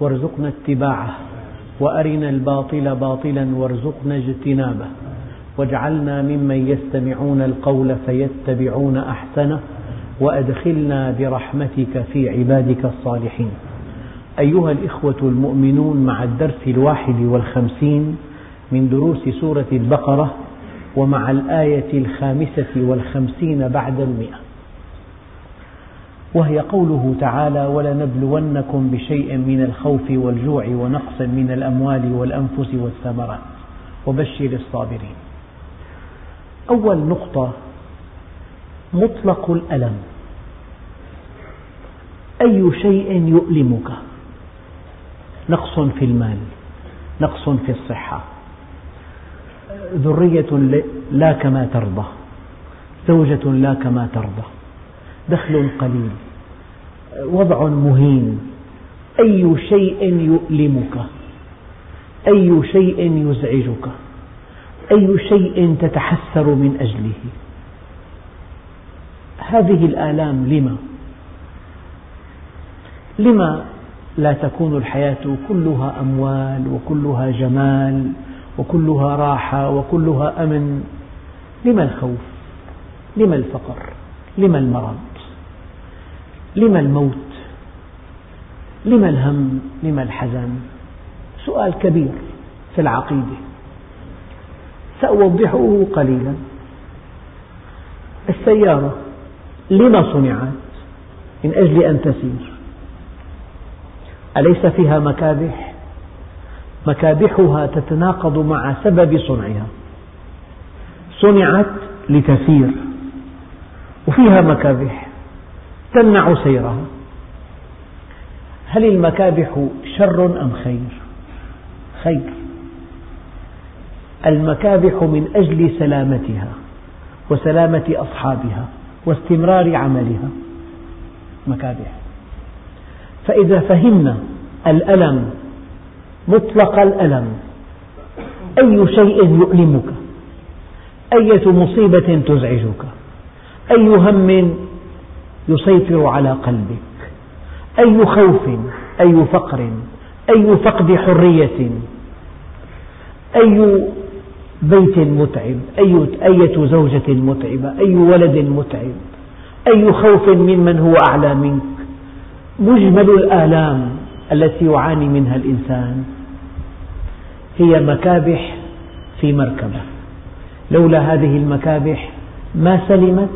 وارزقنا اتباعه وأرنا الباطل باطلا وارزقنا اجتنابه. واجعلنا ممن يستمعون القول فيتبعون أحسنه وأدخلنا برحمتك في عبادك الصالحين. أيها الإخوة المؤمنون مع الدرس الواحد والخمسين من دروس سورة البقرة ومع الآية الخامسة والخمسين بعد المئة. وهي قوله تعالى ولنبلونكم بشيء من الخوف والجوع ونقص من الأموال والأنفس والثمرات. وبشر الصابرين. أول نقطة مطلق الألم. أي شيء يؤلمك؟ نقص في المال نقص في الصحة. ذرية لا كما ترضى زوجة لا كما ترضى. دخل قليل وضع مهين. أي شيء يؤلمك؟ أي شيء يزعجك؟ أي شيء تتحسر من أجله؟ هذه الآلام لما؟ لما لا تكون الحياة كلها أموال وكلها جمال وكلها راحة وكلها أمن؟ لما الخوف؟ لما الفقر؟ لما المرض؟ لما الموت؟ لما الهم؟ لما الحزن؟ سؤال كبير في العقيدة. سأوضحه قليلا. السيارة لما صنعت؟ من أجل أن تسير. أليس فيها مكابح؟ مكابحها تتناقض مع سبب صنعها. صنعت لتسير. وفيها مكابح. تمنع سيرها هل المكابح شر أم خير؟ خير. المكابح من أجل سلامتها وسلامة أصحابها واستمرار عملها. مكابح. فإذا فهمنا الألم مطلق الألم أي شيء يؤلمك؟ أية مصيبة تزعجك؟ أي هم يسيطر على قلبك. أي خوف أي فقر أي فقد حرية أي بيت متعب أي أية زوجة متعبة أي ولد متعب أي خوف ممن هو أعلى منك. مجمل الآلام التي يعاني منها الإنسان هي مكابح في مركبة. لولا هذه المكابح ما سلمت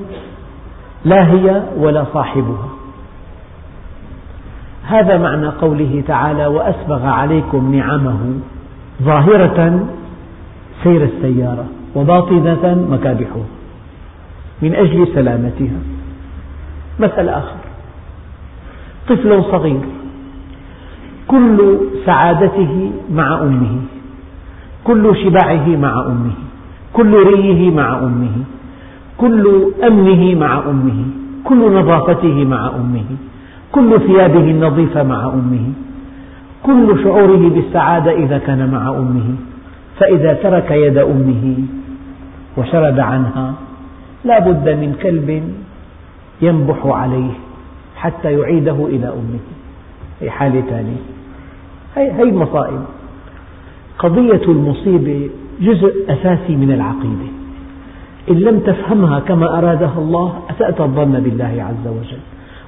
لا هي ولا صاحبها. هذا معنى قوله تعالى وأسبغ عليكم نعمه ظاهرة سير السيارة وباطنة مكابحها من أجل سلامتها. مثل آخر طفل صغير كل سعادته مع أمه كل شبعه مع أمه كل ريه مع أمه. كل أمنه مع أمه كل نظافته مع أمه كل ثيابه النظيفة مع أمه كل شعوره بالسعادة إذا كان مع أمه فإذا ترك يد أمه وشرد عنها لا بد من كلب ينبح عليه حتى يعيده إلى أمه. في حالة ثانية هي المصائب. قضية المصيبة جزء أساسي من العقيدة. إن لم تفهمها كما أرادها الله أسأت الظن بالله عز وجل.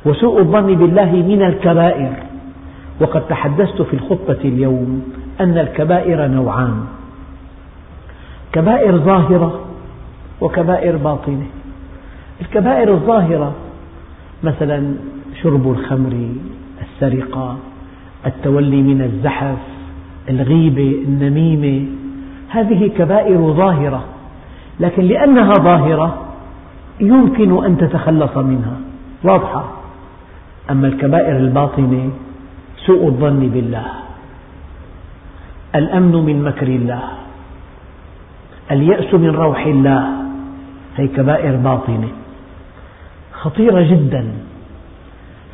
وسوء الظن بالله من الكبائر. وقد تحدثت في الخطبة اليوم أن الكبائر نوعان. كبائر ظاهرة وكبائر باطنة. الكبائر الظاهرة مثلا شرب الخمر السرقة التولي من الزحف الغيبة النميمة. هذه كبائر ظاهرة. لكن لأنها ظاهرة يمكن أن تتخلص منها. واضحة. أما الكبائر الباطنة سوء الظن بالله. الأمن من مكر الله. اليأس من روح الله. هي كبائر باطنة. خطيرة جدا.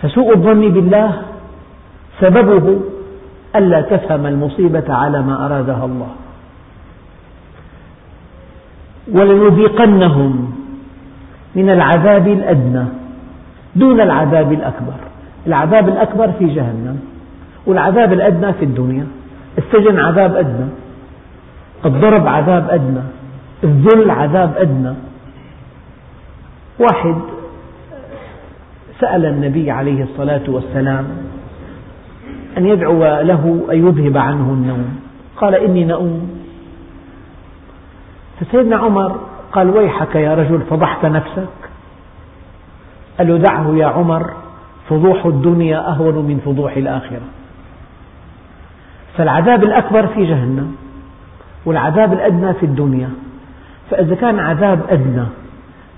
فسوء الظن بالله سببه ألا تفهم المصيبة على ما أرادها الله. ولنذيقنهم من العذاب الأدنى دون العذاب الأكبر. العذاب الأكبر في جهنم والعذاب الأدنى في الدنيا. السجن عذاب أدنى الضرب عذاب أدنى الذل عذاب أدنى. واحد سأل النبي عليه الصلاة والسلام أن يدعو له أن يذهب عنه النوم. قال إني نؤوم. فسيدنا عمر قال ويحك يا رجل فضحت نفسك؟ قال له دعه يا عمر فضوح الدنيا أهون من فضوح الآخرة. فالعذاب الأكبر في جهنم والعذاب الأدنى في الدنيا. فإذا كان عذاب أدنى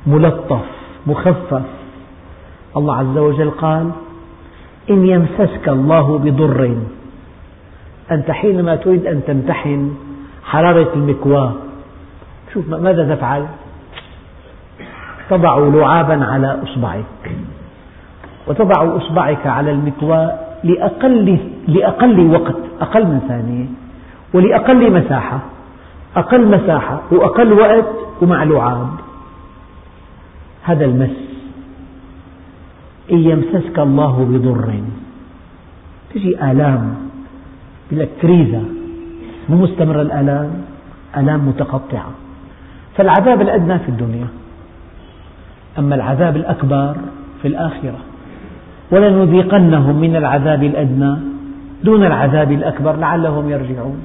ملطف مخفف الله عز وجل قال إن يمسسك الله بضر أنت حينما تريد أن تمتحن حرارة المكواة شوف ماذا تفعل؟ تضع لعابا على إصبعك. وتضع إصبعك على المكواة لأقل, لأقل وقت أقل من ثانية ولأقل مساحة. أقل مساحة وأقل وقت ومع لعاب. هذا المس. إن يمسسك الله بضر. تجي آلام لك كريزة مو مستمر الآلام آلام متقطعة. فالعذاب الأدنى في الدنيا أما العذاب الأكبر في الآخرة. ولنذيقنهم من العذاب الأدنى دون العذاب الأكبر لعلهم يرجعون.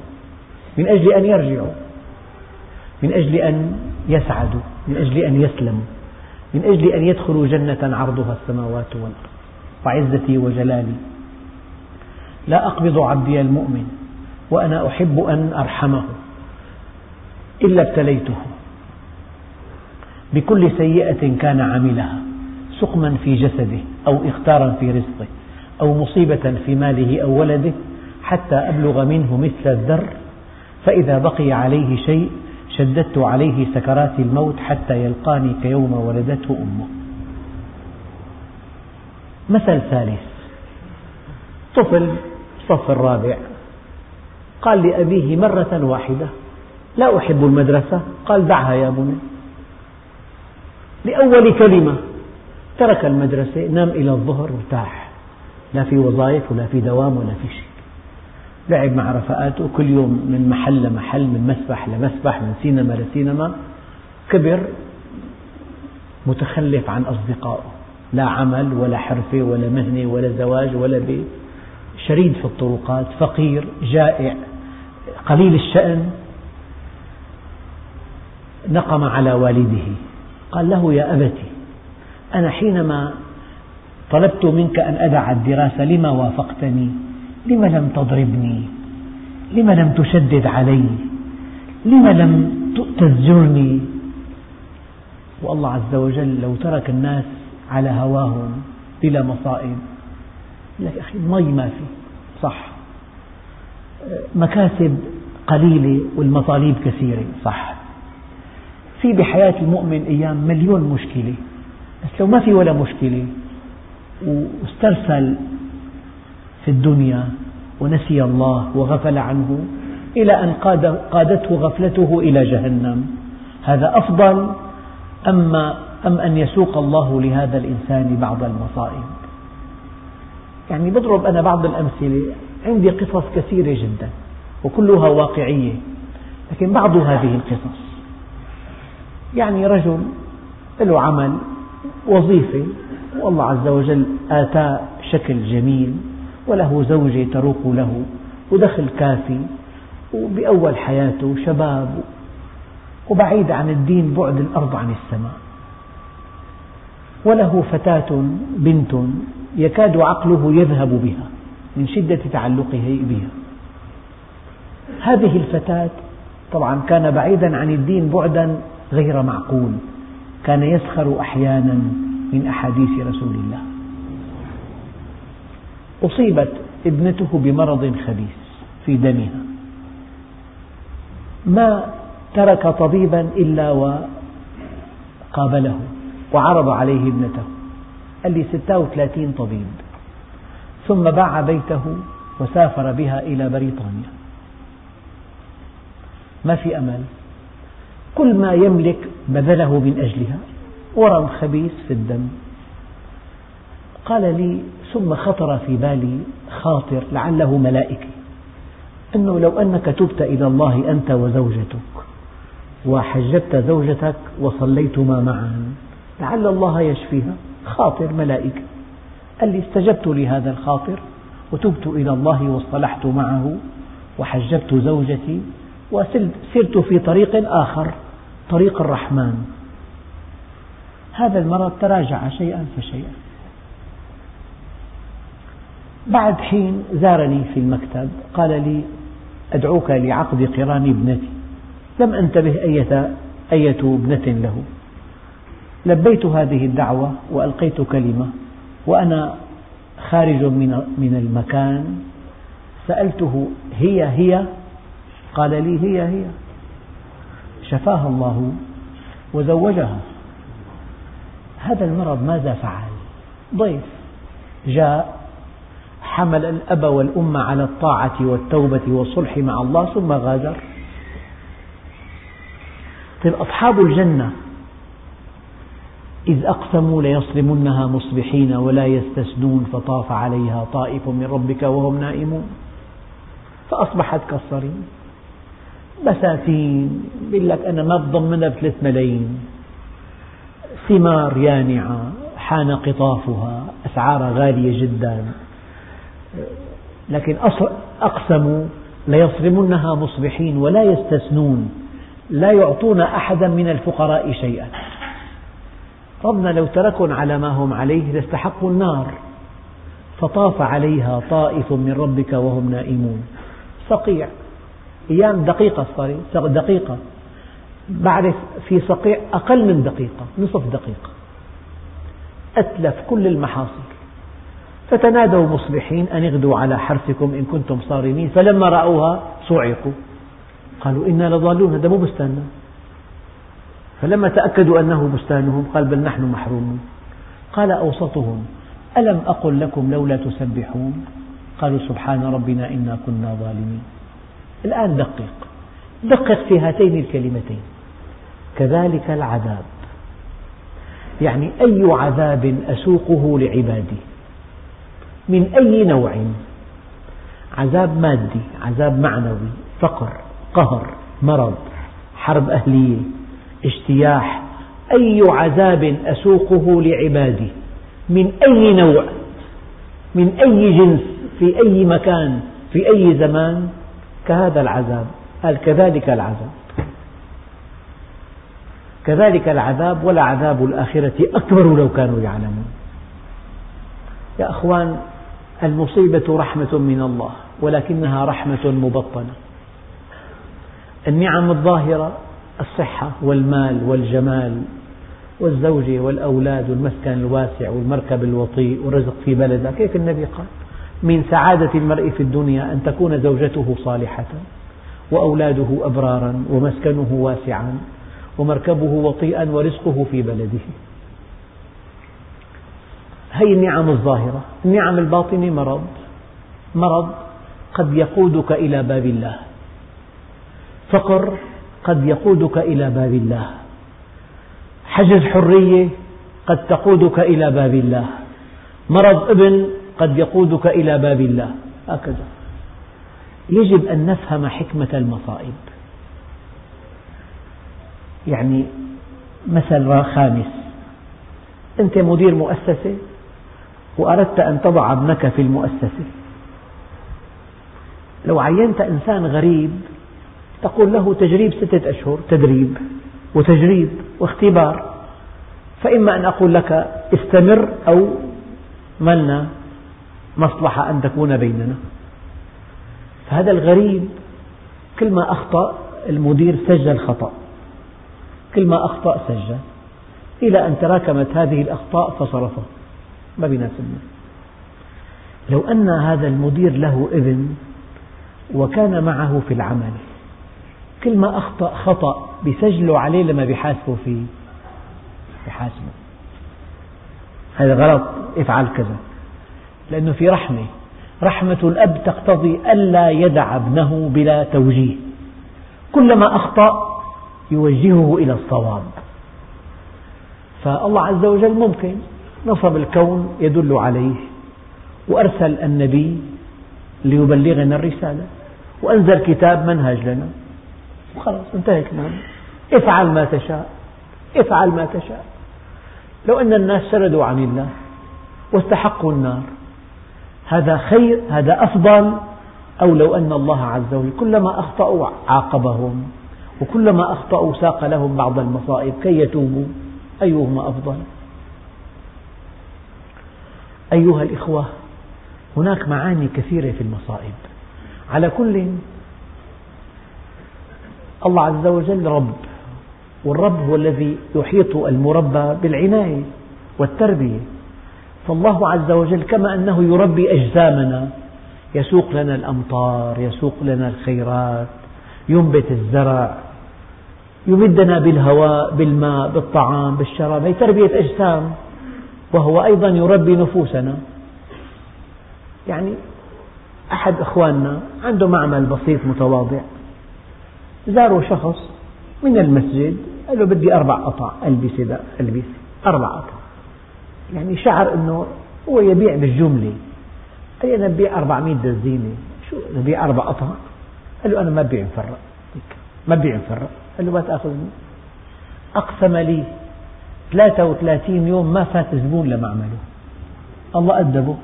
من أجل أن يرجعوا. من أجل أن يسعدوا. من أجل أن يسلموا. من أجل أن يدخلوا جنة عرضها السماوات والأرض. وعزتي وجلالي. لا أقبض عبدي المؤمن وأنا أحب أن أرحمه إلا ابتليته. بكل سيئة كان عملها سقما في جسده أو إختارا في رزقه أو مصيبة في ماله أو ولده حتى أبلغ منه مثل الذر فإذا بقي عليه شيء شددت عليه سكرات الموت حتى يلقاني كيوم ولدته أمه. مثل ثالث طفل الصف الرابع قال لأبيه مرة واحدة لا أحب المدرسة. قال دعها يا بني. لأول كلمة. ترك المدرسة نام إلى الظهر ارتاح لا في وظائف ولا في دوام ولا في شيء. لعب مع رفقاته كل يوم من محل لمحل من مسبح لمسبح من سينما لسينما. كبر متخلف عن أصدقائه. لا عمل ولا حرفة ولا مهنة ولا زواج ولا بيت. شريد في الطرقات فقير جائع قليل الشأن. نقم على والده. قال له يا أبتي أنا حينما طلبت منك أن أدع الدراسة لما وافقتني؟ لم لم تضربني؟ لم لم تشدد علي؟ لم لم تزجرني والله عز وجل لو ترك الناس على هواهم بلا مصائب. لك أخي مي ما في. صح. مكاسب قليلة والمطالب كثيرة. صح. في بحياة المؤمن أيام مليون مشكلة. بس لو ما في ولا مشكلة واسترسل في الدنيا ونسي الله وغفل عنه إلى أن قادته غفلته إلى جهنم. هذا أفضل أما أم أن يسوق الله لهذا الإنسان بعض المصائب؟ يعني بضرب أنا بعض الأمثلة. عندي قصص كثيرة جدا وكلها واقعية لكن بعض هذه القصص. يعني رجل له عمل وظيفة والله عز وجل آتاه شكل جميل وله زوجة تروق له ودخل كافي وبأول حياته شباب وبعيد عن الدين بعد الأرض عن السماء. وله فتاة بنت يكاد عقله يذهب بها من شدة تعلقه بها. هذه الفتاة طبعا كان بعيدا عن الدين بعدا غير معقول. كان يسخر أحيانا من أحاديث رسول الله. أصيبت ابنته بمرض خبيث في دمها. ما ترك طبيبا إلا وقابله وعرض عليه ابنته. قال لي 36 طبيب. ثم باع بيته وسافر بها إلى بريطانيا. ما في أمل. كل ما يملك بذله من أجلها. ورم خبيث في الدم. قال لي ثم خطر في بالي خاطر لعله ملائكي أنه لو أنك تبت إلى الله أنت وزوجتك وحجبت زوجتك وصليتما معا لعل الله يشفيها. خاطر ملائكي قال لي استجبت لهذا الخاطر وتبت إلى الله واصطلحت معه وحجبت زوجتي وسرت في طريق آخر. طريق الرحمن. هذا المرض تراجع شيئا فشيئا. بعد حين زارني في المكتب قال لي أدعوك لعقد قران ابنتي. لم أنتبه أية, أية ابنة له. لبيت هذه الدعوة وألقيت كلمة وأنا خارج من المكان. سألته هي هي؟ قال لي هي هي. شفاها الله وزوجها. هذا المرض ماذا فعل؟ ضيف جاء حمل الأب والأم على الطاعة والتوبة والصلح مع الله ثم غادر. طيب أصحاب الجنة إذ أقسموا ليصرمنها مصبحين ولا يستسنون فطاف عليها طائف من ربك وهم نائمون. فأصبحت كالصريم. بساتين يقول لك أنا ما بضمنها بثلاث ملايين. ثمار يانعة حان قطافها أسعارها غالية جدا. لكن أقسموا ليصرمنها مصبحين ولا يستثنون لا يعطون أحدا من الفقراء شيئا. ربنا لو تركهم على ما هم عليه لاستحقوا النار. فطاف عليها طائف من ربك وهم نائمون. صقيع. أيام دقيقة صارت دقيقة. بعرف في صقيع أقل من دقيقة نصف دقيقة. أتلف كل المحاصيل. فتنادوا مصبحين أن اغدوا على حرثكم إن كنتم صارمين. فلما رأوها صعقوا. قالوا إنا لضالون هذا مو بستاننا. فلما تأكدوا أنه بستانهم قال بل نحن محرومون. قال أوسطهم ألم أقل لكم لولا تسبحون؟ قالوا سبحان ربنا إنا كنا ظالمين. الآن دقق. دقق في هاتين الكلمتين. كذلك العذاب. يعني أي عذاب أسوقه لعبادي؟ من أي نوع؟ عذاب مادي عذاب معنوي فقر قهر مرض حرب أهلية اجتياح أي عذاب أسوقه لعبادي؟ من أي نوع؟ من أي جنس؟ في أي مكان؟ في أي زمان؟ كهذا العذاب قال كذلك العذاب. كذلك العذاب ولعذاب الآخرة أكبر لو كانوا يعلمون. يا أخوان المصيبة رحمة من الله ولكنها رحمة مبطنة. النعم الظاهرة الصحة والمال والجمال والزوجة والأولاد والمسكن الواسع والمركب الوطيء والرزق في بلده. كيف النبي قال؟ من سعادة المرء في الدنيا أن تكون زوجته صالحة وأولاده أبرارا ومسكنه واسعا. ومركبه وطيئا ورزقه في بلده. هي النعم الظاهرة النعم الباطنة مرض. مرض قد يقودك إلى باب الله. فقر قد يقودك إلى باب الله. حجز حرية قد تقودك إلى باب الله. مرض ابن قد يقودك إلى باب الله. هكذا. يجب أن نفهم حكمة المصائب. يعني مثل خامس. أنت مدير مؤسسة وأردت أن تضع ابنك في المؤسسة. لو عينت إنسان غريب تقول له تجريب ستة أشهر تدريب وتجريب واختبار. فإما أن أقول لك استمر أو ما لنا مصلحة أن تكون بيننا. فهذا الغريب كل ما أخطأ المدير سجل خطأ. كل ما أخطأ سجل. إلى أن تراكمت هذه الأخطاء فصرفه. ما بيناسبنا لو أن هذا المدير له ابن وكان معه في العمل كل ما أخطأ خطأ بيسجلوا عليه لما بيحاسبوا فيه بيحاسبوا هذا غلط. افعل كذا. لأنه في رحمة. رحمة الأب تقتضي ألا يدع ابنه بلا توجيه. كلما أخطأ يوجهه إلى الصواب. فالله عز وجل ممكن نصب الكون يدل عليه وأرسل النبي ليبلغنا الرسالة وأنزل كتاب منهج لنا. وخلاص انتهت المهمة افعل ما تشاء افعل ما تشاء. لو أن الناس سردوا عن الله واستحقوا النار هذا خير هذا أفضل أو لو أن الله عز وجل كلما أخطأوا عاقبهم. وكلما أخطأوا ساق لهم بعض المصائب كي يتوبوا أيهما أفضل؟ أيها الإخوة هناك معاني كثيرة في المصائب. على كل الله عز وجل رب والرب هو الذي يحيط المربى بالعناية والتربية. فالله عز وجل كما أنه يربي أجسامنا يسوق لنا الأمطار يسوق لنا الخيرات ينبت الزرع يمدنا بالهواء بالماء بالطعام بالشراب هي تربية أجسام وهو أيضا يربي نفوسنا. يعني أحد إخواننا عنده معمل بسيط متواضع. زاره شخص من المسجد قال له بدي أربع قطع ألبسة ألبسة أربع قطع. يعني شعر أنه هو يبيع بالجملة. قال أنا ببيع 400 دزينة شو؟ ببيع أربع قطع. قال له أنا ما ببيع مفرق ما ببيع مفرق قال له ما تأخذني. أقسم لي 33 يوم ما فات زبون لمعمله الله أدبه.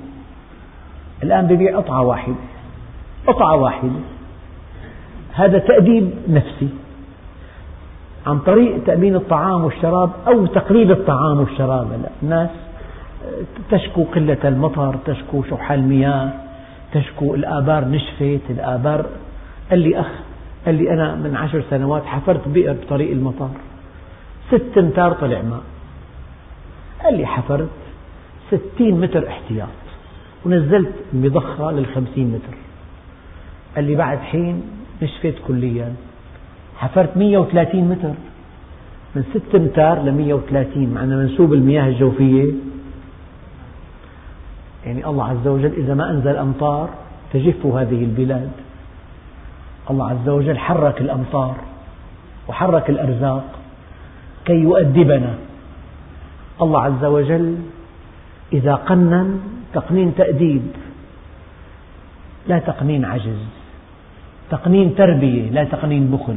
الآن ببيع قطعة واحدة. قطعة واحدة. هذا تأديب نفسي. عن طريق تأمين الطعام والشراب أو تقليل الطعام والشراب. الناس تشكو قلة المطر تشكو شح المياه تشكو الآبار نشفت الآبار قال لي أخ قال لي أنا من عشر سنوات حفرت بئر بطريق المطر ست أمتار طلع ماء. قال لي حفرت ستين متر احتياط ونزلت المضخة للخمسين متر. قال لي بعد حين نشفت كليا. حفرت 130 متر. من 6 أمتار ل 130 مع أن منسوب المياه الجوفية. يعني الله عز وجل إذا ما أنزل أمطار تجف هذه البلاد. الله عز وجل حرك الأمطار وحرك الأرزاق كي يؤدبنا. الله عز وجل إذا قنن تقنين تأديب لا تقنين عجز تقنين تربية لا تقنين بخل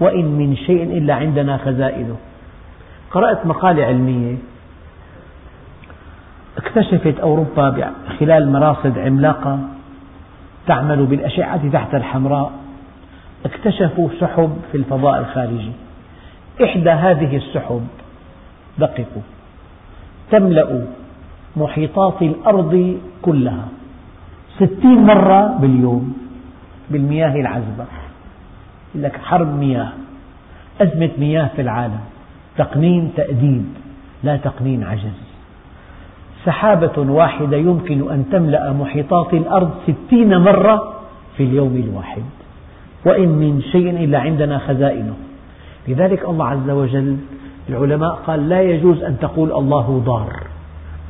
وإن من شيء إلا عندنا خزائنه. قرأت مقالة علمية اكتشفت أوروبا خلال مراصد عملاقة تعمل بالأشعة تحت الحمراء. اكتشفوا سحب في الفضاء الخارجي. إحدى هذه السحب دققوا تملأ محيطات الأرض كلها ستين مرة باليوم بالمياه العذبة. لك حرب مياه أزمة مياه في العالم تقنين تأديب لا تقنين عجز. سحابة واحدة يمكن أن تملأ محيطات الأرض ستين مرة في اليوم الواحد. وإن من شيء إلا عندنا خزائنه. لذلك الله عز وجل العلماء قال لا يجوز أن تقول الله ضار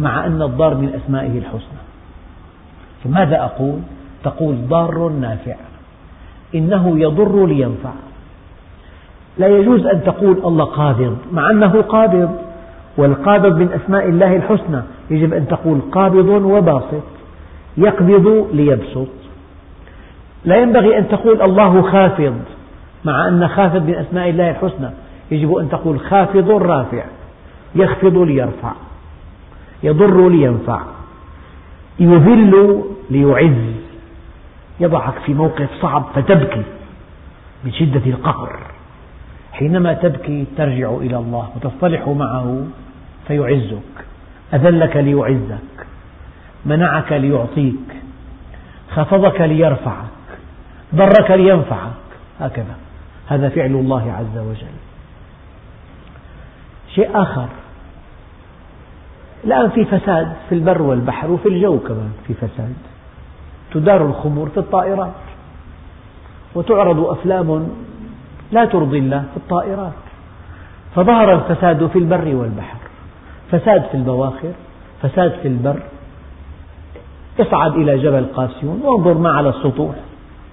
مع أن الضار من أسمائه الحسنى. ماذا أقول؟ تقول ضار نافع. إنه يضر لينفع. لا يجوز أن تقول الله قابض مع أنه قابض. والقابض من أسماء الله الحسنى. يجب أن تقول قابض وباسط. يقبض ليبسط. لا ينبغي أن تقول الله خافض مع أن خافض من أسماء الله الحسنى. يجب أن تقول خافض رافع. يخفض ليرفع. يضر لينفع. يذل ليعز. يضعك في موقف صعب فتبكي من شدة القهر. حينما تبكي ترجع إلى الله وتصطلح معه. فيعزك. أذلك ليعزك. منعك ليعطيك. خفضك ليرفعك. ضرك لينفعك. هكذا. هذا فعل الله عز وجل. شيء آخر. الآن في فساد في البر والبحر وفي الجو كمان في فساد. تدار الخمور في الطائرات. وتعرض أفلام لا ترضي الله في الطائرات. فظهر الفساد في البر والبحر. فساد في البواخر فساد في البر. اصعد إلى جبل قاسيون وانظر ما على السطوح.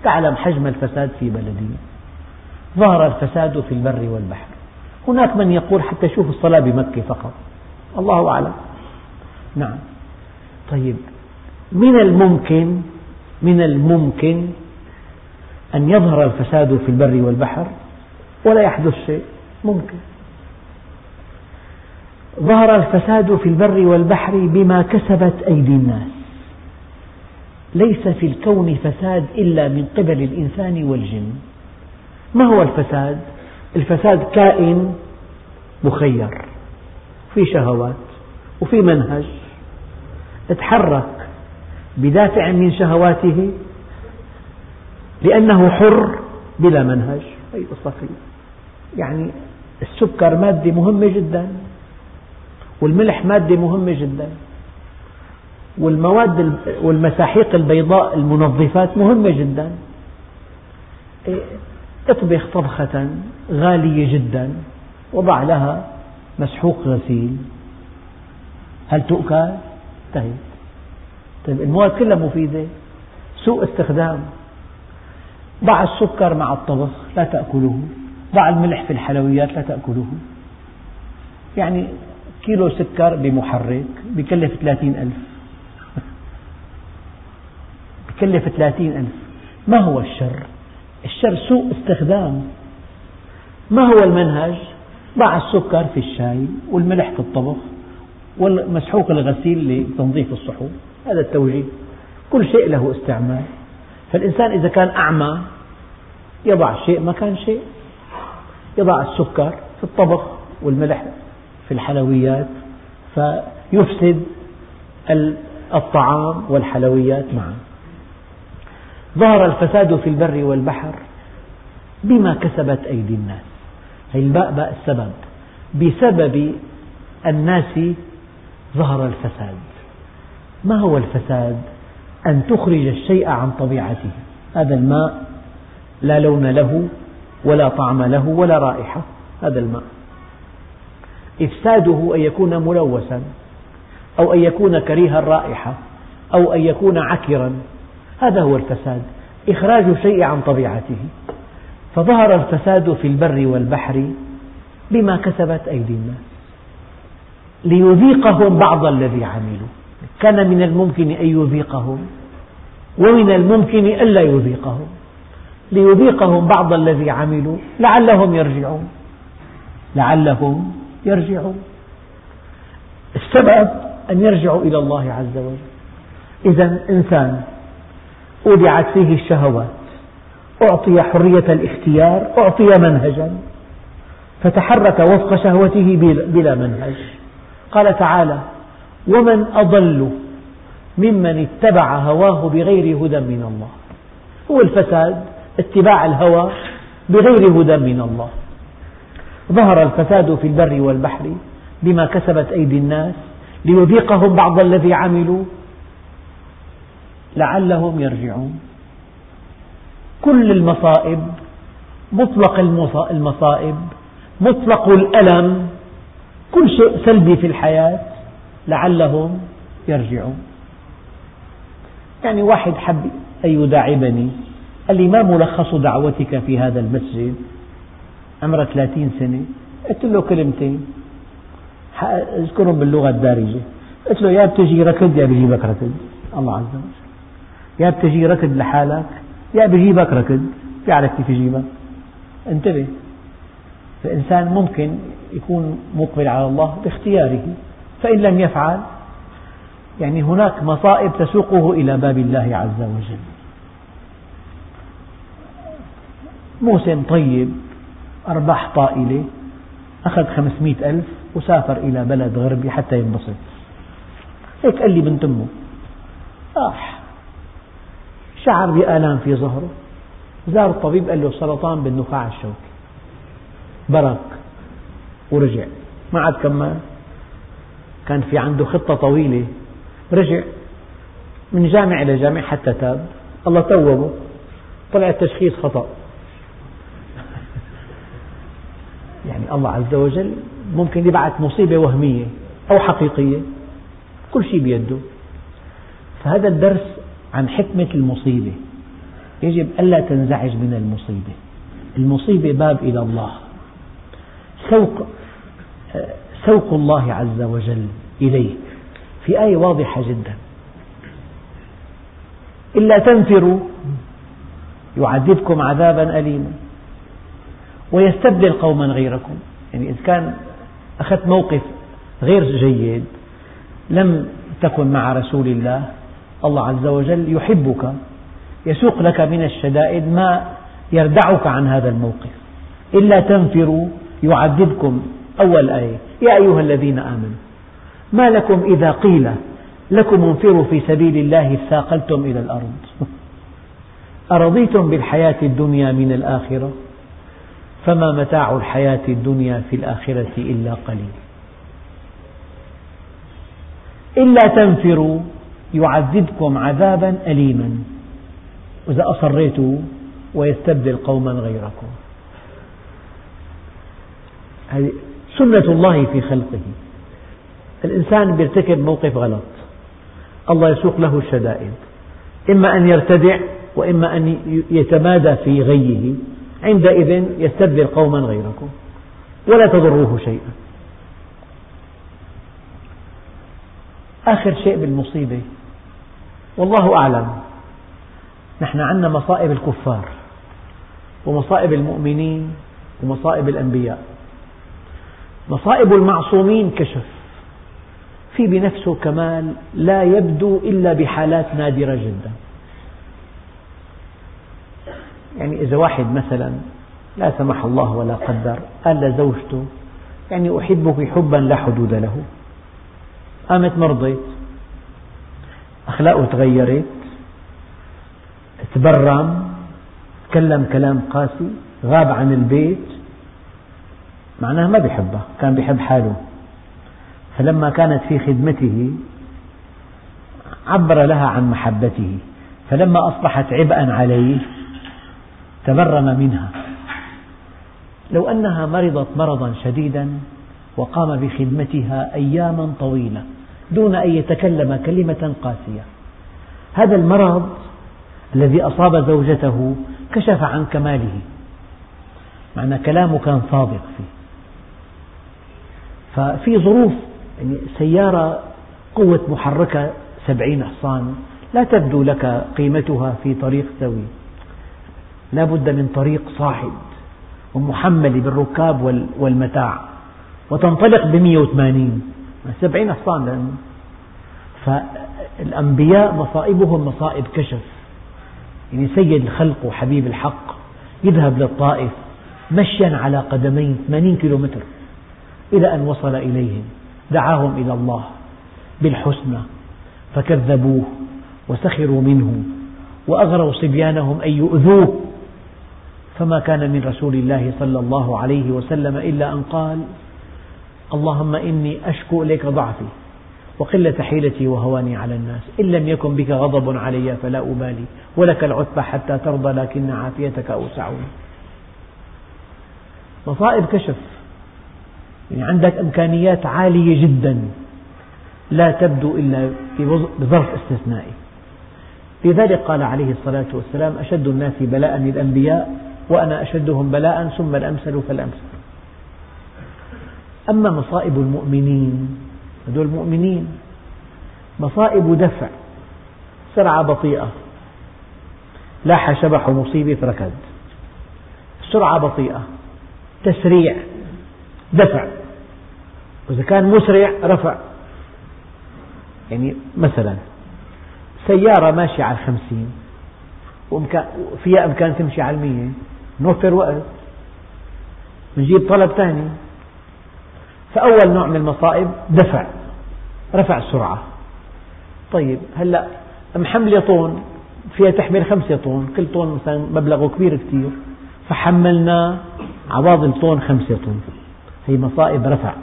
تعلم حجم الفساد في بلدي ظهر الفساد في البر والبحر. هناك من يقول حتى شوف الصلاة بمكة فقط. الله أعلم. نعم. طيب. من الممكن من الممكن أن يظهر الفساد في البر والبحر؟ ولا يحدث شيء. ممكن. ظهر الفساد في البر والبحر بما كسبت أيدي الناس. ليس في الكون فساد إلا من قبل الإنسان والجن. ما هو الفساد؟ الفساد كائن مخير في شهوات وفي منهج. تحرك بدافع من شهواته لأنه حر بلا منهج. هي قصة يعني السكر مادة مهمة جدا. والملح مادة مهمة جدا. والمواد والمساحيق البيضاء المنظفات مهمة جدا. إيه، اطبخ طبخة غالية جدا وضع لها مسحوق غسيل. هل تؤكل؟ طيب طيب المواد كلها مفيدة. سوء استخدام. ضع السكر مع الطبخ لا تأكله. ضع الملح في الحلويات لا تأكله. يعني كيلو سكر بمحرك بكلف ثلاثين ألف. بكلف ثلاثين ألف. ما هو الشر؟ الشر سوء استخدام. ما هو المنهج؟ ضع السكر في الشاي والملح في الطبخ والمسحوق الغسيل لتنظيف الصحون. هذا التوجيه كل شيء له استعمال. فالإنسان إذا كان أعمى يضع شيء مكان شيء. يضع السكر في الطبخ والملح. في الحلويات فيفسد الطعام والحلويات معا. ظهر الفساد في البر والبحر بما كسبت أيدي الناس. هي الباء باء السبب. بسبب الناس ظهر الفساد. ما هو الفساد؟ أن تخرج الشيء عن طبيعته. هذا الماء لا لون له ولا طعم له ولا رائحة. هذا الماء. إفساده أن يكون ملوثا أو أن يكون كريه الرائحة أو أن يكون عكرا. هذا هو الفساد إخراج الشيء عن طبيعته. فظهر الفساد في البر والبحر بما كسبت أيدي الناس ليذيقهم بعض الذي عملوا. كان من الممكن أن يذيقهم ومن الممكن ألا يذيقهم. ليذيقهم بعض الذي عملوا لعلهم يرجعون. لعلهم يرجعون السبب أن يرجعوا إلى الله عز وجل. إذا إنسان أودعت فيه الشهوات أعطي حرية الاختيار أعطي منهجا فتحرك وفق شهوته بلا منهج. قال تعالى ومن أضل ممن اتبع هواه بغير هدى من الله. هو الفساد اتباع الهوى بغير هدى من الله. ظهر الفساد في البر والبحر بما كسبت أيدي الناس ليذيقهم بعض الذي عملوا لعلهم يرجعون. كل المصائب مطلق المصائب مطلق الألم كل شيء سلبي في الحياة لعلهم يرجعون. يعني واحد حب أن يداعبني. قال لي ما ملخص دعوتك في هذا المسجد. عمرك 30 سنة. قلت له كلمتين. اذكرهم باللغة الدارجة. قلت له يا بتجي ركض يا بجيبك ركض. الله عز وجل. يا بتجي ركض لحالك يا بجيبك ركض. بيعرف كيف يجيبك. انتبه. الإنسان ممكن يكون مقبل على الله باختياره. فإن لم يفعل يعني هناك مصائب تسوقه إلى باب الله عز وجل. موسم طيب. أرباح طائلة أخذ خمسمئة ألف وسافر إلى بلد غربي حتى ينبسط. هيك قال لي بنت أمه راح شعر بآلام في ظهره. زار الطبيب قال له سرطان بالنخاع الشوكي. برك ورجع. ما عاد كمل كان في عنده خطة طويلة. رجع من جامع إلى جامع حتى تاب. الله توبه. طلع التشخيص خطأ. يعني الله عز وجل ممكن يبعث مصيبة وهمية أو حقيقية كل شيء بيده. فهذا الدرس عن حكمة المصيبة. يجب ألا تنزعج من المصيبة. المصيبة باب إلى الله. سوق سوق الله عز وجل إليه. في آية واضحة جدا. إلا تنفروا. يعذبكم عذابا أليما. ويستبدل قوما غيركم. يعني إذا كان أخذت موقف غير جيد لم تكن مع رسول الله الله عز وجل يحبك يسوق لك من الشدائد ما يردعك عن هذا الموقف. إلا تنفروا يعذبكم. أول آية يا أيها الذين آمنوا ما لكم إذا قيل لكم انفروا في سبيل الله اثاقلتم إلى الأرض؟ أرضيتم بالحياة الدنيا من الآخرة؟ فما متاع الحياة الدنيا في الآخرة إلا قليل. إلا تنفروا يعذبكم عذابا أليما. إذا أصريتوا ويستبدل قوما غيركم. هذه سنة الله في خلقه. الإنسان يرتكب موقف غلط. الله يسوق له الشدائد. إما أن يرتدع وإما أن يتمادى في غيه. عندئذ يستبدل قوما غيركم ولا تضروه شيئا. آخر شيء بالمصيبة والله أعلم نحن عندنا مصائب الكفار ومصائب المؤمنين ومصائب الأنبياء. مصائب المعصومين كشف في بنفسه كمال لا يبدو إلا بحالات نادرة جدا. يعني إذا واحد مثلا لا سمح الله ولا قدر قال لزوجته يعني أحبك حبا لا حدود له. قامت مرضت أخلاقه تغيرت. تبرم. تكلم كلام قاسي. غاب عن البيت. معناها ما بيحبها. كان بيحب حاله. فلما كانت في خدمته عبر لها عن محبته. فلما أصبحت عبئا عليه تبرم منها. لو أنها مرضت مرضا شديدا وقام بخدمتها أياما طويلة دون أن يتكلم كلمة قاسية. هذا المرض الذي أصاب زوجته كشف عن كماله. معنى كلامه كان صادق فيه. ففي ظروف يعني سيارة قوة محركة سبعين حصان لا تبدو لك قيمتها في طريق سوي لا بد من طريق صاعد ومحمل بالركاب والمتاع وتنطلق بمئة وثمانين سبعين حصان لأنه فالأنبياء مصائبهم مصائب كشف. يعني سيد الخلق وحبيب الحق يذهب للطائف مشيا على قدمين 80 كيلومتر إلى أن وصل إليهم. دعاهم إلى الله بالحسنى فكذبوه وسخروا منه وأغروا صبيانهم أن يؤذوه. فما كان من رسول الله صلى الله عليه وسلم إلا أن قال اللهم إني أشكو إليك ضعفي وقلة حيلتي وهواني على الناس. إن لم يكن بك غضب علي فلا أبالي ولك العتبى حتى ترضى لكن عافيتك أوسعني مصائب كشف. يعني عندك إمكانيات عالية جدا لا تبدو إلا بظرف استثنائي. لذلك قال عليه الصلاة والسلام أشد الناس بلاء الأنبياء وأنا أشدهم بلاء ثم الأمثل فالأمثل. أما مصائب المؤمنين هذول المؤمنين مصائب دفع سرعة بطيئة. لاح شبح مصيبة ركض سرعة بطيئة. تسريع دفع. وإذا كان مسرع رفع. يعني مثلا سيارة ماشية على الخمسين فيها إمكان تمشي على المية. نوفر وقت. نجيب طلب ثاني فأول نوع من المصائب دفع رفع السرعة. طيب هلأ محملة طن فيها تحمل خمسة طن كل طن مثلا مبلغه كبير كثير فحملنا عواضل طن خمسة طن هي مصائب رفع.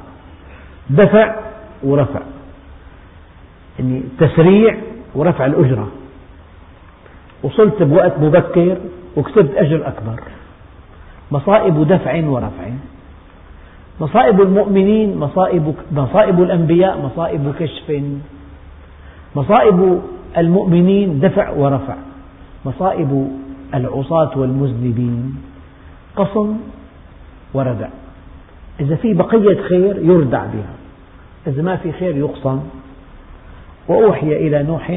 دفع ورفع. يعني تسريع ورفع الأجرة. وصلت بوقت مبكر وكسبت أجر أكبر. مصائب دفع ورفع. مصائب المؤمنين مصائب, مصائب الأنبياء مصائب كشف. مصائب المؤمنين دفع ورفع. مصائب العصاة والمذنبين. قصم وردع. إذا في بقية خير يردع بها. إذا ما في خير يقصم. وأوحي إلى نوح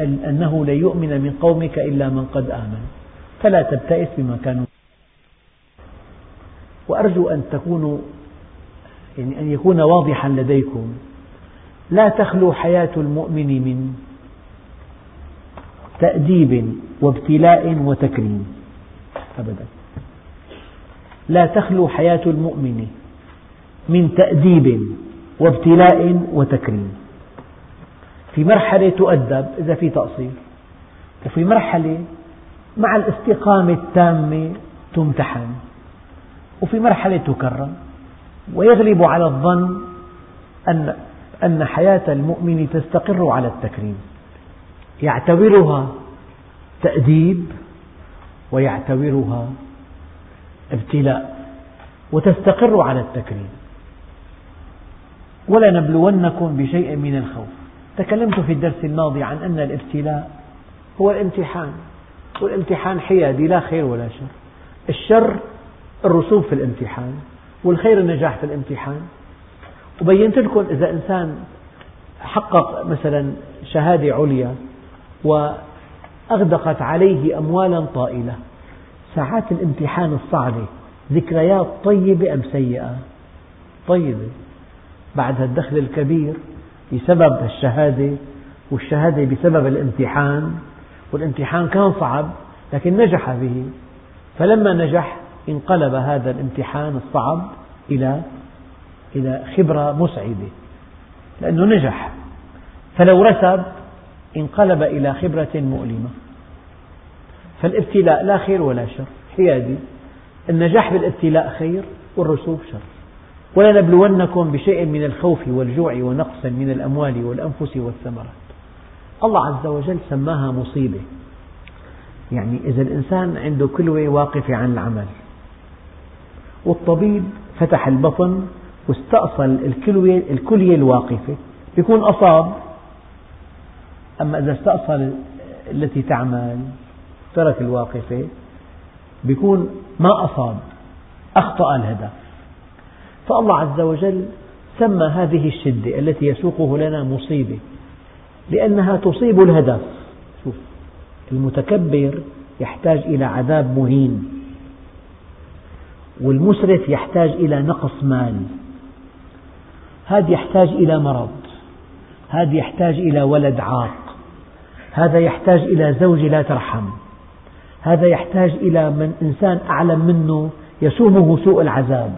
أنه لن يؤمن من قومك إلا من قد آمن. فلا تبتئس بما كانوا وأرجو أن تكونوا يعني أن يكون واضحا لديكم. لا تخلو حياة المؤمن من تأديب وابتلاء وتكريم أبدا. لا تخلو حياة المؤمن من تأديب وابتلاء وتكريم. في مرحلة تؤدب إذا في تقصير وفي مرحلة مع الاستقامة التامة تمتحن. وفي مرحلة تكرم ويغلب على الظن أن أن حياة المؤمن تستقر على التكريم. يعتبرها تأديب ويعتبرها ابتلاء وتستقر على التكريم. ولنبلونكم بشيء من الخوف. تكلمت في الدرس الماضي عن أن الابتلاء هو الامتحان والامتحان حيادي لا خير ولا شر. الشر الرسوب في الامتحان والخير النجاح في الامتحان. وبينت لكم إذا إنسان حقق مثلا شهادة عليا وأغدقت عليه أموالا طائلة ساعات الامتحان الصعبة ذكريات طيبة أم سيئة؟ طيبة. بعد الدخل الكبير بسبب الشهادة والشهادة بسبب الامتحان والامتحان كان صعب لكن نجح به. فلما نجح انقلب هذا الامتحان الصعب إلى إلى خبرة مسعدة لأنه نجح. فلو رسب انقلب إلى خبرة مؤلمة. فالابتلاء لا خير ولا شر. حيادي. النجاح بالابتلاء خير والرسوب شر. ولنبلونكم بشيء من الخوف والجوع ونقص من الأموال والأنفس والثمرات. الله عز وجل سماها مصيبة. يعني إذا الإنسان عنده كلوة واقفة عن العمل والطبيب فتح البطن واستأصل الكلية, الواقفة. يكون أصاب. أما إذا استأصل التي تعمل ترك الواقفة بيكون ما أصاب. أخطأ الهدف. فالله عز وجل سمى هذه الشدة التي يسوقه لنا مصيبة لأنها تصيب الهدف. شوف المتكبر يحتاج إلى عذاب مهين. والمسرف يحتاج إلى نقص مال. هذا يحتاج إلى مرض. هذا يحتاج إلى ولد عاق. هذا يحتاج إلى زوجة لا ترحم. هذا يحتاج إلى من إنسان أعلم منه يسومه سوء العذاب.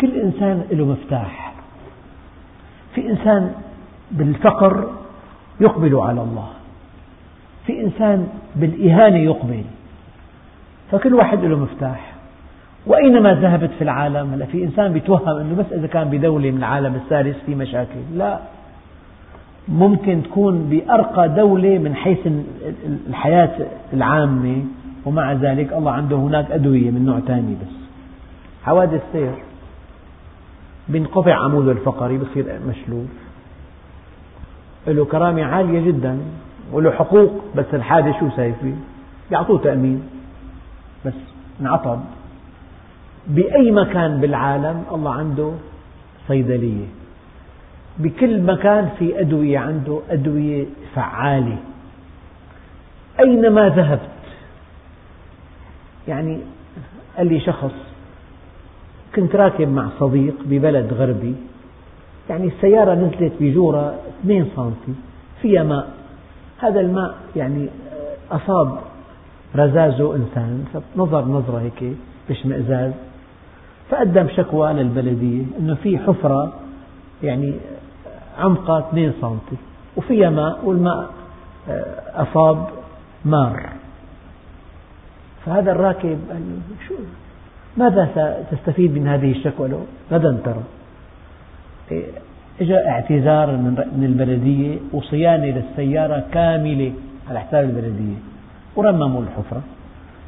كل إنسان له مفتاح. في إنسان بالفقر يقبل على الله. في إنسان بالإهانة يقبل. فكل واحد له مفتاح. وأينما ذهبت في العالم. هلا في إنسان بيتوهم أنه بس إذا كان بدولة من العالم الثالث في مشاكل. لا. ممكن تكون بأرقى دولة من حيث الحياة العامة ومع ذلك الله عنده هناك أدوية من نوع ثاني بس. حوادث سير بينقطع عموده الفقري بصير مشلول. له كرامة عالية جدا وله حقوق بس الحادث شو سايب فيه بيعطوه تأمين. بس انعطب. بأي مكان بالعالم الله عنده صيدلية. بكل مكان في أدوية عنده أدوية فعالة. أينما ذهبت يعني قال لي شخص كنت راكب مع صديق ببلد غربي يعني السيارة نزلت بجورة 2 سنتي فيها ماء. هذا الماء يعني أصاب رزازه إنسان نظر نظرة هيك باشمئزاز فقدم شكوى للبلدية أنه في حفرة يعني عمقها 2 سنتي وفيها ماء والماء أصاب مار. فهذا الراكب قال شو؟ ماذا ستستفيد من هذه الشكوى؟ له غدا ترى. إجا اعتذار من البلدية وصيانة للسيارة كاملة على حساب البلدية ورمموا الحفرة.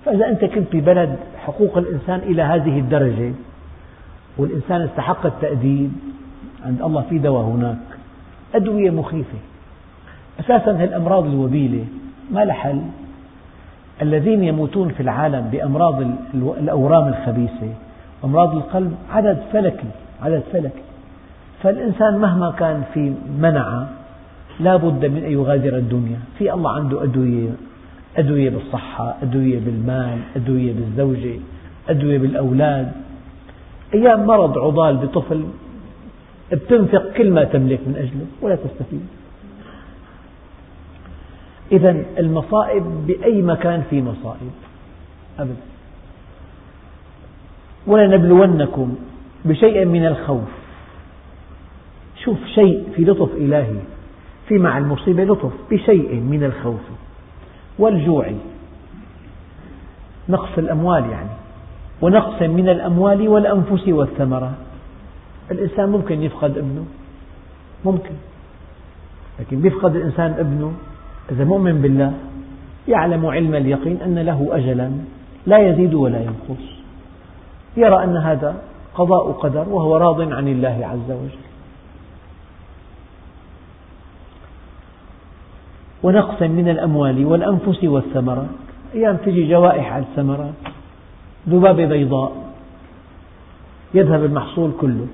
فإذا أنت كنت ببلد حقوق الإنسان إلى هذه الدرجة والإنسان استحق التأديب. عند الله في دواء هناك. أدوية مخيفة. أساسا هالأمراض الوبيلة. ما لها حل؟ الذين يموتون في العالم بأمراض الأورام الخبيثة أمراض القلب عدد فلكي عدد فلكي. فالإنسان مهما كان في منعة لا بد من أن يغادر الدنيا. في الله عنده أدوية أدوية بالصحة أدوية بالمال أدوية بالزوجة أدوية بالأولاد. أيام مرض عضال بطفل بتنفق كل ما تملك من أجله ولا تستفيد. إذا المصائب بأي مكان في مصائب؟ أبدا. ولنبلونكم بشيء من الخوف. شوف شيء في لطف إلهي في مع المصيبة لطف بشيء من الخوف. والجوع. نقص الأموال يعني. ونقص من الأموال والأنفس والثمرات. الإنسان ممكن يفقد ابنه. ممكن. لكن يفقد الإنسان ابنه إذا مؤمن بالله يعلم علم اليقين أن له أجلا لا يزيد ولا ينقص. يرى أن هذا قضاء قدر وهو راض عن الله عز وجل. ونقص من الأموال والأنفس والثمرات. أيام تجي جوائح على الثمرات. ذبابة بيضاء يذهب المحصول كله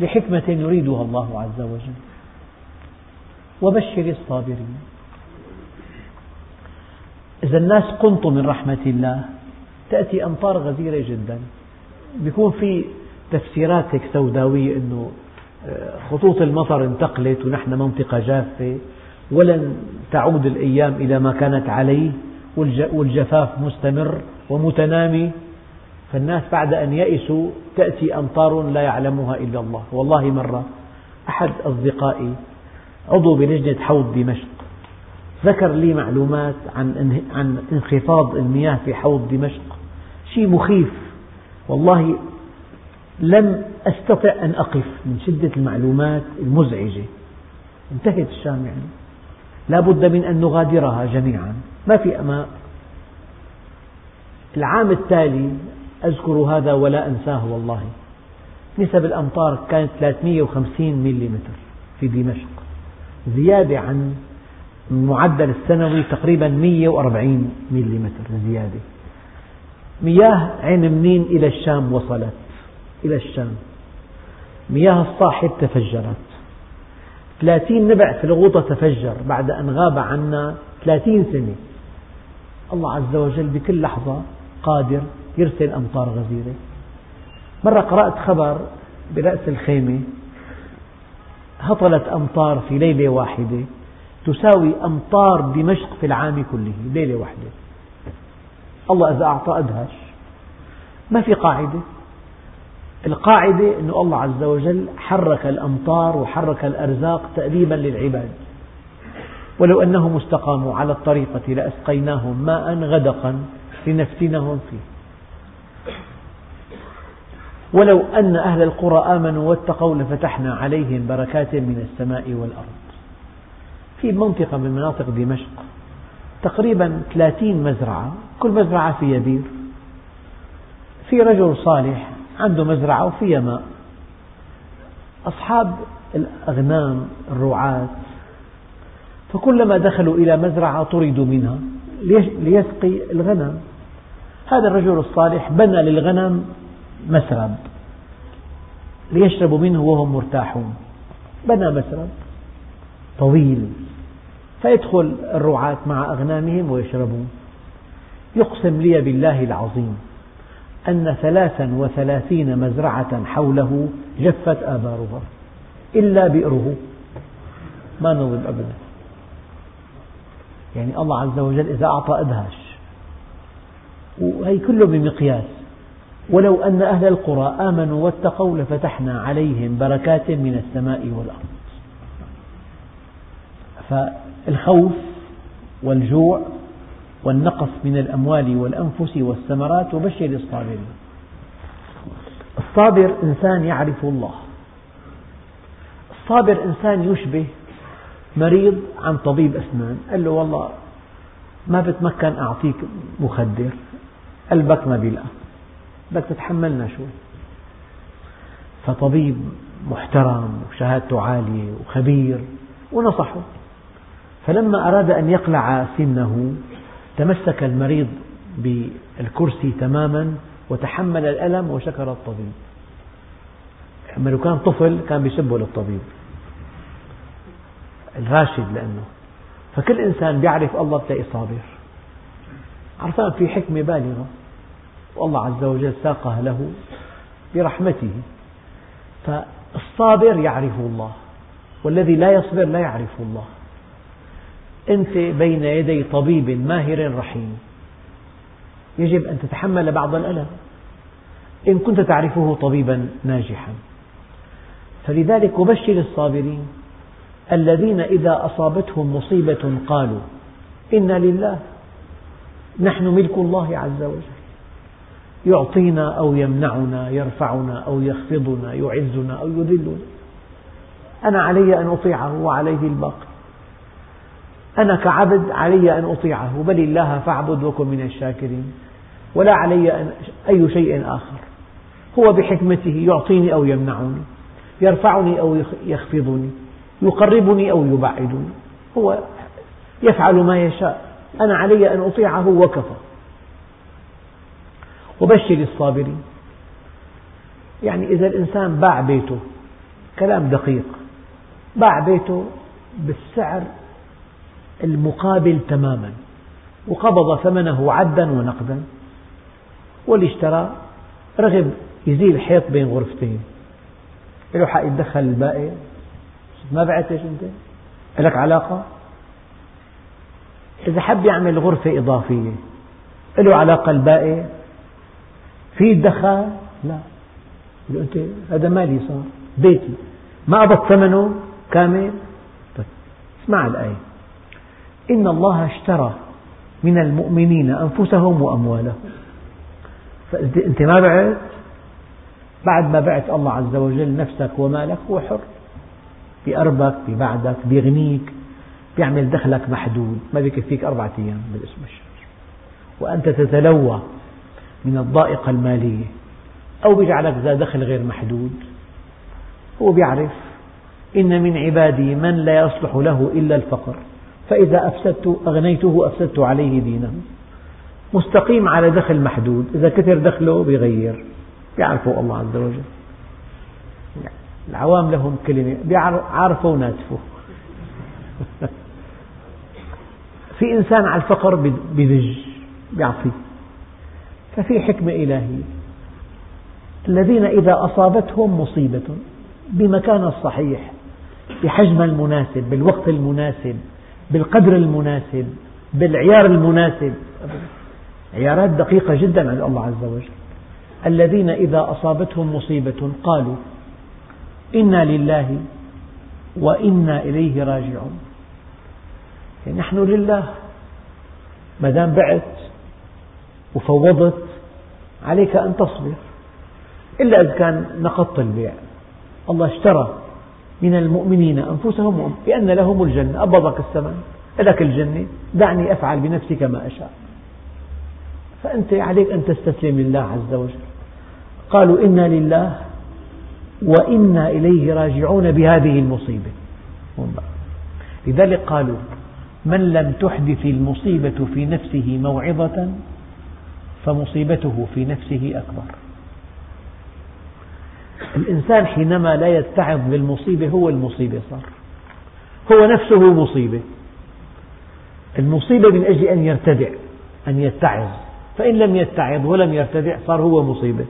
لحكمة يريدها الله عز وجل. وبشر الصابرين. إذا الناس قنطوا من رحمة الله. تأتي أمطار غزيرة جدا. بيكون في تفسيرات هيك سوداوية أنه آه، خطوط المطر انتقلت ونحن منطقة جافة. ولن تعود الأيام إلى ما كانت عليه. والجفاف مستمر ومتنامي. فالناس بعد أن يئسوا تأتي أمطار لا يعلمها إلا الله. والله مرة أحد أصدقائي عضو بلجنة حوض دمشق ذكر لي معلومات عن عن انخفاض المياه في حوض دمشق. شيء مخيف. والله لم أستطع أن أقف من شدة المعلومات المزعجة. انتهت الشام يعني. لا بد من أن نغادرها جميعا. ما في أماء العام التالي أذكر هذا ولا أنساه والله. نسب الأمطار كانت 350 ملم في دمشق. زيادة عن المعدل السنوي تقريبا 140 ملم زيادة. مياه عين منين إلى الشام وصلت؟ إلى الشام. مياه الصاحب تفجرت. ثلاثين نبع في الغوطة تفجر بعد أن غاب عنا ثلاثين سنة. الله عز وجل بكل لحظة قادر يرسل أمطار غزيرة. مرة قرأت خبر برأس الخيمة. هطلت أمطار في ليلة واحدة تساوي أمطار دمشق في العام كله ليلة واحدة. الله إذا أعطى أدهش. ما في قاعدة. القاعدة أن الله عز وجل حرك الأمطار وحرك الأرزاق تأديبا للعباد. ولو أنهم استقاموا على الطريقة لأسقيناهم ماء غدقا لنفتنهم فيه. ولو أن أهل القرى آمنوا واتقوا لفتحنا عليهم بركات من السماء والأرض. في منطقة من مناطق دمشق تقريبا 30 مزرعة كل مزرعة فيها بير في رجل صالح عنده مزرعة وفيها ماء أصحاب الأغنام الرعاة فكلما دخلوا إلى مزرعة طردوا منها ليسقي الغنم. هذا الرجل الصالح بنى للغنم مسرب ليشربوا منه وهم مرتاحون. بنى مسرب طويل فيدخل الرعاة مع أغنامهم ويشربون. يقسم لي بالله العظيم أن ثلاثا وثلاثين مزرعة حوله جفت آبارها إلا بئره. ما نظن أبدا يعني الله عز وجل إذا أعطى أدهش وهي كله بمقياس. ولو أن أهل القرى آمنوا واتقوا لفتحنا عليهم بركات من السماء والأرض. فالخوف والجوع والنقص من الأموال والأنفس والثمرات وبشر الصابرين. الصابر إنسان يعرف الله. الصابر إنسان يشبه مريض عن طبيب أسنان. قال له والله ما بتمكن أعطيك مخدر قلبك ما بيلقى. بدك تتحملنا شوي. فطبيب محترم وشهادته عالية وخبير ونصحه. فلما أراد أن يقلع سنه تمسك المريض بالكرسي تماما وتحمل الألم وشكر الطبيب. أما لو كان طفل كان يسبه للطبيب. الراشد لأنه. فكل إنسان يعرف الله بتلاقي صابر. عرفان في حكمة بالغة. والله عز وجل ساقها له برحمته. فالصابر يعرف الله والذي لا يصبر لا يعرف الله. أنت بين يدي طبيب ماهر رحيم. يجب أن تتحمل بعض الألم. إن كنت تعرفه طبيبا ناجحا. فلذلك أبشر الصابرين الذين إذا أصابتهم مصيبة قالوا إنا لله نحن ملك الله عز وجل. يعطينا أو يمنعنا يرفعنا أو يخفضنا يعزنا أو يذلنا. أنا علي أن أطيعه وعليه الباقي أنا كعبد علي أن أطيعه بل الله فاعبد وكن من الشاكرين. ولا علي أن أي شيء آخر. هو بحكمته يعطيني أو يمنعني يرفعني أو يخفضني يقربني أو يبعدني. هو يفعل ما يشاء. أنا علي أن أطيعه وكفى. وبشر الصابرين. يعني إذا الإنسان باع بيته كلام دقيق. باع بيته بالسعر المقابل تماما وقبض ثمنه عدا ونقدا واللي اشترى رغب يزيل حيط بين غرفتين. له حق يتدخل البائع. ما بعتش أنت؟ لك علاقة؟ إذا حب يعمل غرفة إضافية. له علاقة البائع في يتدخل لا. أنت هذا مالي صار. بيتي. ما قبض ثمنه؟ كامل. طيب. اسمع الآية. إن الله اشترى من المؤمنين أنفسهم وأموالهم. فأنت ما بعت؟ بعد ما بعت الله عز وجل نفسك ومالك هو حر بيقربك بيبعدك بيغنيك بيعمل دخلك محدود. ما بيكفيك أربعة أيام بالاسم الشهر وأنت تتلوى. من الضائقة المالية. أو بيجعلك ذا دخل غير محدود. هو بيعرف إن من عبادي من لا يصلح له إلا الفقر. فإذا أفسدت أغنيته أفسدت عليه دينه مستقيم على دخل محدود. إذا كثر دخله بيغير. بيعرفوا الله عز وجل. العوام لهم كلمة. بيعرفوا وناتفوا في إنسان على الفقر بيدج. بيعطي ففي حكمة إلهية. الذين إذا أصابتهم مصيبة بمكان الصحيح بحجم المناسب بالوقت المناسب بالقدر المناسب بالعيار المناسب عيارات دقيقة جدا عند الله عز وجل. الذين إذا أصابتهم مصيبة قالوا إنا لله وإنا إليه راجعون. يعني نحن لله ما دام بعت وفوضت عليك أن تصبر. إلا إذا كان نقضت البيع. الله اشترى من المؤمنين أنفسهم بأن لهم الجنة. أبضك الثمن. لك الجنة. دعني أفعل بنفسي كما أشاء. فأنت عليك أن تستسلم لله عز وجل. قالوا إنا لله وإنا إليه راجعون بهذه المصيبة. لذلك قالوا من لم تحدث المصيبة في نفسه موعظة فمصيبته في نفسه أكبر. الإنسان حينما لا يتعظ بالمصيبة هو المصيبة صار. هو نفسه مصيبة. المصيبة من أجل أن يرتدع أن يتعظ. فإن لم يتعظ ولم يرتدع صار هو مصيبة.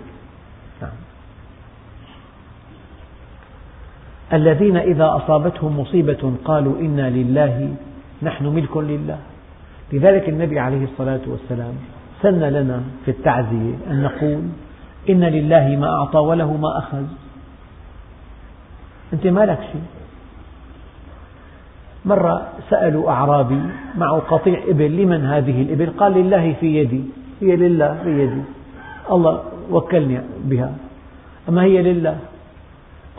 نعم. الذين إذا أصابتهم مصيبة قالوا إنا لله نحن ملك لله. لذلك النبي عليه الصلاة والسلام سن لنا في التعزية أن نقول إن لله ما أعطى وله ما أخذ. أنت ما لك شيء. مرة سألوا أعرابي معه قطيع إبل لمن هذه الإبل؟ قال لله في يدي. هي لله في يدي. الله وكلني بها. أما هي لله؟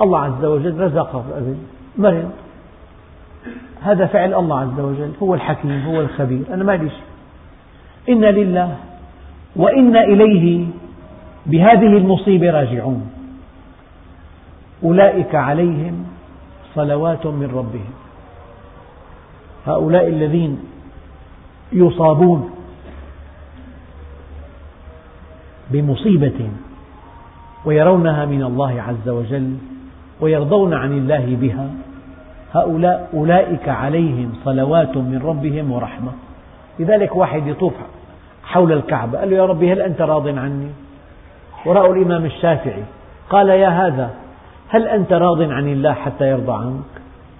الله عز وجل رزقه الإبل. مرض هذا فعل الله عز وجل. هو الحكيم هو الخبير. أنا ما لي شيء. إنا لله وإنا إليه بهذه المصيبة راجعون. أولئك عليهم صلوات من ربهم. هؤلاء الذين يصابون بمصيبة ويرونها من الله عز وجل ويرضون عن الله بها هؤلاء أولئك عليهم صلوات من ربهم ورحمة. لذلك واحد يطوف حول الكعبة. قال له يا ربي هل أنت راض عني؟ ورأوا الإمام الشافعي. قال يا هذا هل أنت راض عن الله حتى يرضى عنك؟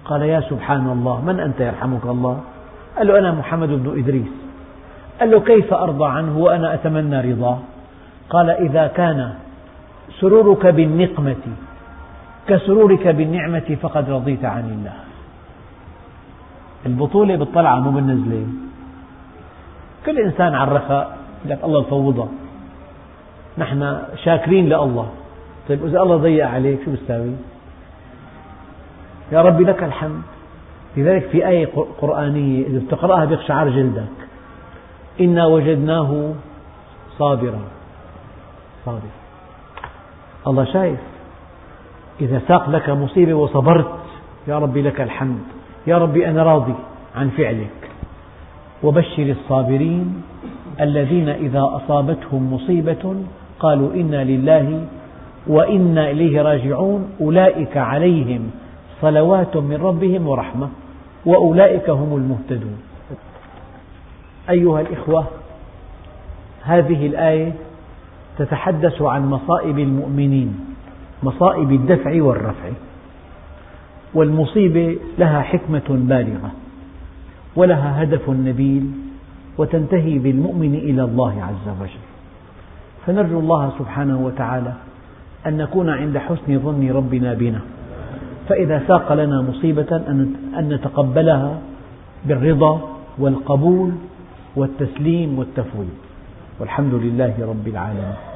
قال يا سبحان الله من أنت يرحمك الله؟ قال له أنا محمد بن إدريس. قال له كيف أرضى عنه وأنا أتمنى رضاه؟ قال إذا كان سرورك بالنقمة كسرورك بالنعمة فقد رضيت عن الله. البطولة بالطلعة مو بالنزلة. كل إنسان على الرخاء لك الله يفوضها نحن شاكرين لله. طيب إذا الله ضيق عليك شو بتساوي؟ يا ربي لك الحمد. لذلك في آية قرآنية إذا بتقرأها بيقشعر جلدك. إنا وجدناه صابرا. صابر الله شايف. إذا ساق لك مصيبة وصبرت يا ربي لك الحمد. يا ربي أنا راضي عن فعلك. وبشر الصابرين الذين إذا أصابتهم مصيبة قالوا إنا لله وإنا إليه راجعون. أولئك عليهم صلوات من ربهم ورحمة وأولئك هم المهتدون. أيها الإخوة هذه الآية تتحدث عن مصائب المؤمنين مصائب الدفع والرفع والمصيبة لها حكمة بالغة. ولها هدف نبيل وتنتهي بالمؤمن إلى الله عز وجل. فنرجو الله سبحانه وتعالى أن نكون عند حسن ظن ربنا بنا. فإذا ساق لنا مصيبة أن نتقبلها بالرضا والقبول والتسليم والتفويض. والحمد لله رب العالمين.